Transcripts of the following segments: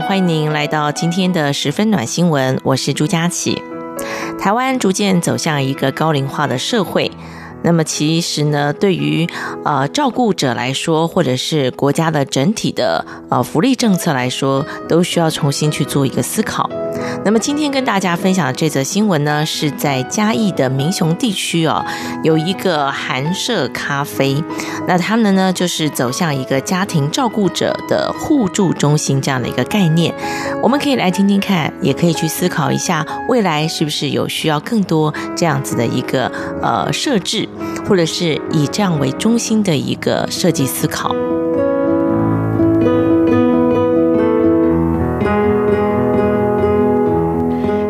欢迎您来到今天的十分暖新闻，我是朱佳琪。台湾逐渐走向一个高龄化的社会，那么其实呢，对于呃照顾者来说，或者是国家的整体的呃福利政策来说，都需要重新去做一个思考。那么今天跟大家分享的这则新闻呢，是在嘉义的民雄地区哦，有一个寒舍咖啡，那他们呢就是走向一个家庭照顾者的互助中心这样的一个概念。我们可以来听听看，也可以去思考一下，未来是不是有需要更多这样子的一个呃设置，或者是以这样为中心的一个设计思考。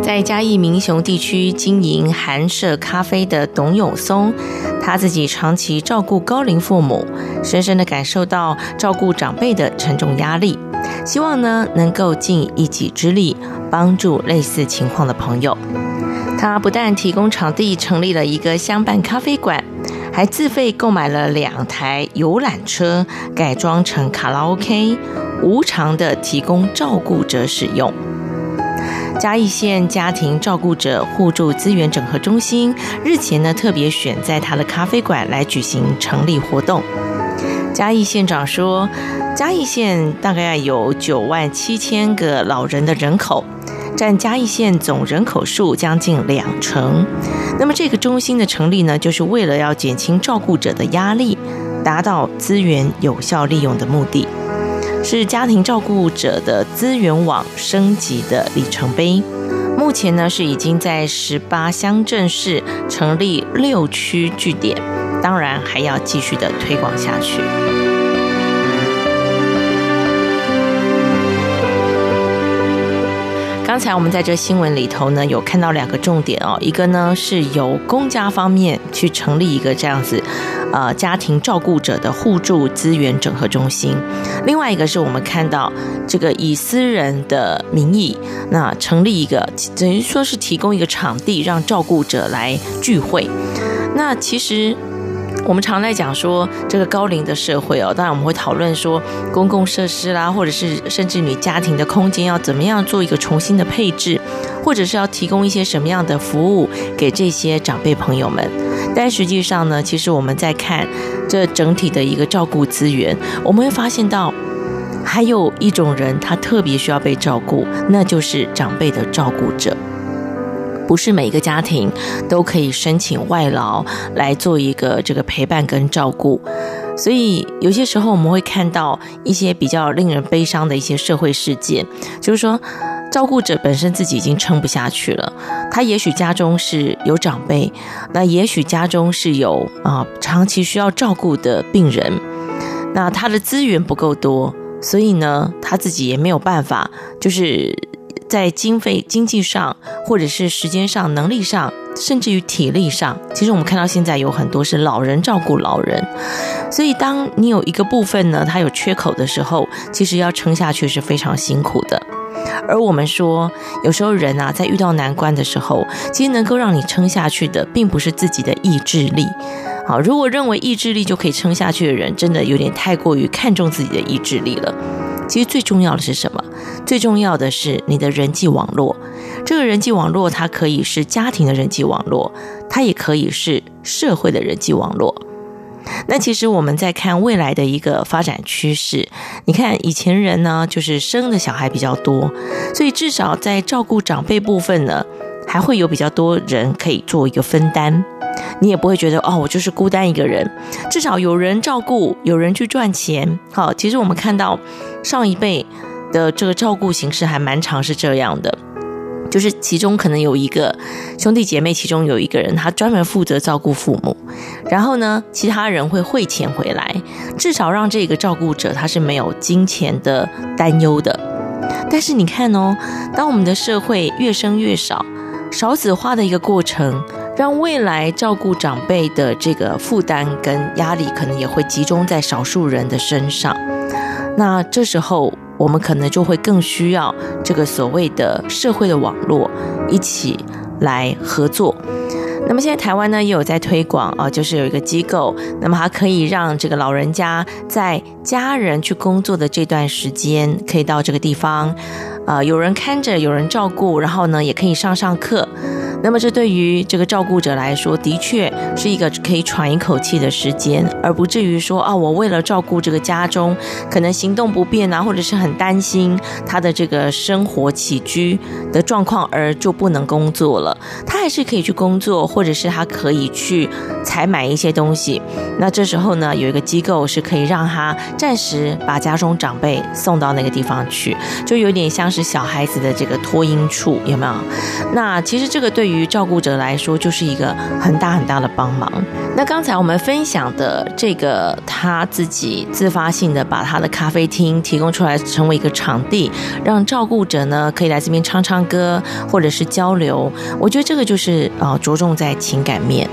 在嘉义民雄地区经营寒舍咖啡的董永松，他自己长期照顾高龄父母，深深的感受到照顾长辈的沉重压力，希望呢能够尽一己之力帮助类似情况的朋友。他不但提供场地，成立了一个相伴咖啡馆，还自费购买了两台游览车，改装成卡拉 OK，无偿的提供照顾者使用。嘉义县家庭照顾者互助资源整合中心日前呢，特别选在他的咖啡馆来举行成立活动。嘉义县长说，嘉义县大概有九万七千个老人的人口，占嘉义县总人口数将近两成。那么这个中心的成立呢，就是为了要减轻照顾者的压力，达到资源有效利用的目的。是家庭照顾者的资源网升级的里程碑。目前呢，是已经在十八乡镇市成立六区据点，当然还要继续的推广下去。刚才我们在这新闻里头呢，有看到两个重点哦，一个呢是由公家方面去成立一个这样子，呃，家庭照顾者的互助资源整合中心；另外一个是我们看到这个以私人的名义，那成立一个等于说是提供一个场地，让照顾者来聚会。那其实。我们常在讲说这个高龄的社会哦，当然我们会讨论说公共设施啦，或者是甚至你家庭的空间要怎么样做一个重新的配置，或者是要提供一些什么样的服务给这些长辈朋友们。但实际上呢，其实我们在看这整体的一个照顾资源，我们会发现到还有一种人他特别需要被照顾，那就是长辈的照顾者。不是每一个家庭都可以申请外劳来做一个这个陪伴跟照顾，所以有些时候我们会看到一些比较令人悲伤的一些社会事件，就是说照顾者本身自己已经撑不下去了，他也许家中是有长辈，那也许家中是有啊长期需要照顾的病人，那他的资源不够多，所以呢他自己也没有办法，就是。在经费、经济上，或者是时间上、能力上，甚至于体力上，其实我们看到现在有很多是老人照顾老人，所以当你有一个部分呢，它有缺口的时候，其实要撑下去是非常辛苦的。而我们说，有时候人啊，在遇到难关的时候，其实能够让你撑下去的，并不是自己的意志力。好，如果认为意志力就可以撑下去的人，真的有点太过于看重自己的意志力了。其实最重要的是什么？最重要的是你的人际网络。这个人际网络，它可以是家庭的人际网络，它也可以是社会的人际网络。那其实我们在看未来的一个发展趋势，你看以前人呢，就是生的小孩比较多，所以至少在照顾长辈部分呢，还会有比较多人可以做一个分担。你也不会觉得哦，我就是孤单一个人，至少有人照顾，有人去赚钱。好，其实我们看到上一辈的这个照顾形式还蛮常是这样的，就是其中可能有一个兄弟姐妹，其中有一个人他专门负责照顾父母，然后呢，其他人会汇钱回来，至少让这个照顾者他是没有金钱的担忧的。但是你看哦，当我们的社会越生越少，少子化的一个过程，让未来照顾长辈的这个负担跟压力，可能也会集中在少数人的身上。那这时候，我们可能就会更需要这个所谓的社会的网络，一起来合作。那么现在台湾呢，也有在推广啊，就是有一个机构，那么它可以让这个老人家在家人去工作的这段时间，可以到这个地方，啊，有人看着，有人照顾，然后呢，也可以上上课。那么这对于这个照顾者来说，的确是一个可以喘一口气的时间，而不至于说啊，我为了照顾这个家中可能行动不便啊，或者是很担心他的这个生活起居的状况，而就不能工作了。他还是可以去工作，或者是他可以去采买一些东西。那这时候呢，有一个机构是可以让他暂时把家中长辈送到那个地方去，就有点像是小孩子的这个托婴处，有没有？那其实这个对。对于照顾者来说，就是一个很大很大的帮忙。那刚才我们分享的这个，他自己自发性的把他的咖啡厅提供出来，成为一个场地，让照顾者呢可以来这边唱唱歌，或者是交流。我觉得这个就是啊，着重在情感面。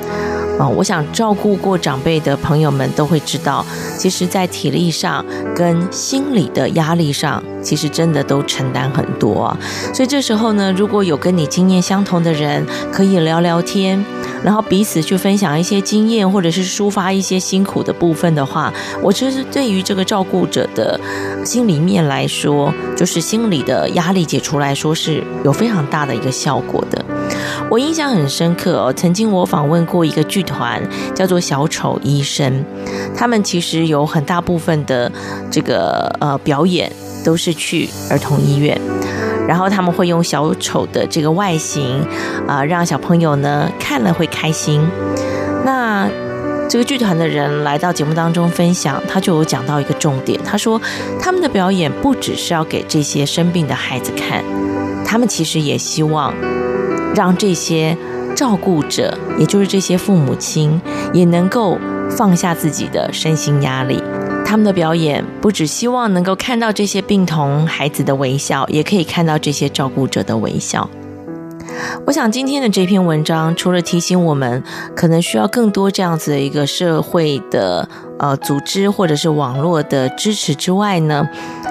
啊，我想照顾过长辈的朋友们都会知道，其实，在体力上跟心理的压力上，其实真的都承担很多。所以这时候呢，如果有跟你经验相同的人，可以聊聊天，然后彼此去分享一些经验，或者是抒发一些辛苦的部分的话，我觉得对于这个照顾者的心里面来说，就是心理的压力解除来说，是有非常大的一个效果的。我印象很深刻哦，曾经我访问过一个剧团，叫做小丑医生，他们其实有很大部分的这个呃表演都是去儿童医院，然后他们会用小丑的这个外形啊，让小朋友呢看了会开心。那这个剧团的人来到节目当中分享，他就有讲到一个重点，他说他们的表演不只是要给这些生病的孩子看，他们其实也希望。让这些照顾者，也就是这些父母亲，也能够放下自己的身心压力。他们的表演不只希望能够看到这些病童孩子的微笑，也可以看到这些照顾者的微笑。我想今天的这篇文章，除了提醒我们可能需要更多这样子的一个社会的呃组织或者是网络的支持之外呢，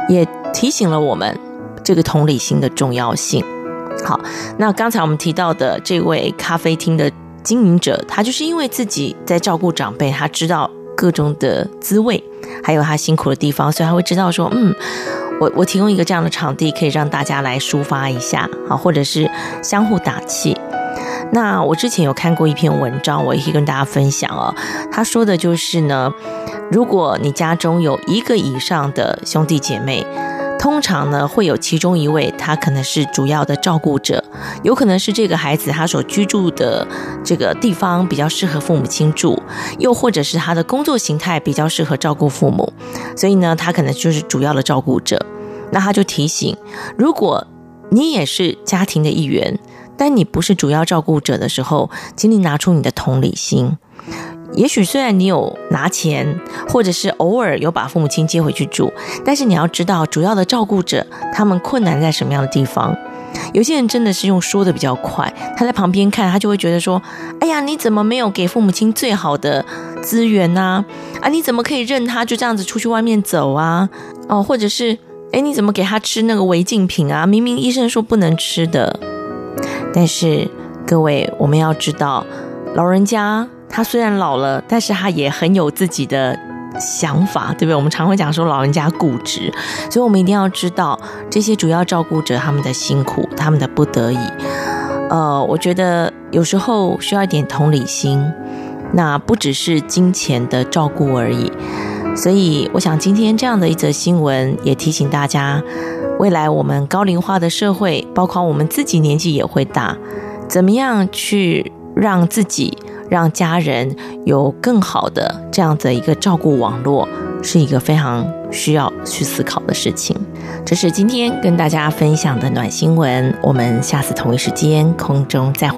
也提醒了我们这个同理心的重要性。好，那刚才我们提到的这位咖啡厅的经营者，他就是因为自己在照顾长辈，他知道各种的滋味，还有他辛苦的地方，所以他会知道说，嗯，我我提供一个这样的场地，可以让大家来抒发一下，啊，或者是相互打气。那我之前有看过一篇文章，我也可以跟大家分享哦。他说的就是呢，如果你家中有一个以上的兄弟姐妹。通常呢，会有其中一位，他可能是主要的照顾者，有可能是这个孩子他所居住的这个地方比较适合父母亲住，又或者是他的工作形态比较适合照顾父母，所以呢，他可能就是主要的照顾者。那他就提醒，如果你也是家庭的一员，但你不是主要照顾者的时候，请你拿出你的同理心。也许虽然你有拿钱，或者是偶尔有把父母亲接回去住，但是你要知道，主要的照顾者他们困难在什么样的地方。有些人真的是用说的比较快，他在旁边看，他就会觉得说：“哎呀，你怎么没有给父母亲最好的资源呢？啊，你怎么可以任他就这样子出去外面走啊？哦，或者是，哎，你怎么给他吃那个违禁品啊？明明医生说不能吃的。”但是各位，我们要知道，老人家。他虽然老了，但是他也很有自己的想法，对不对？我们常会讲说老人家固执，所以我们一定要知道这些主要照顾者他们的辛苦，他们的不得已。呃，我觉得有时候需要一点同理心，那不只是金钱的照顾而已。所以，我想今天这样的一则新闻也提醒大家，未来我们高龄化的社会，包括我们自己年纪也会大，怎么样去让自己。让家人有更好的这样的一个照顾网络，是一个非常需要去思考的事情。这是今天跟大家分享的暖新闻，我们下次同一时间空中再会。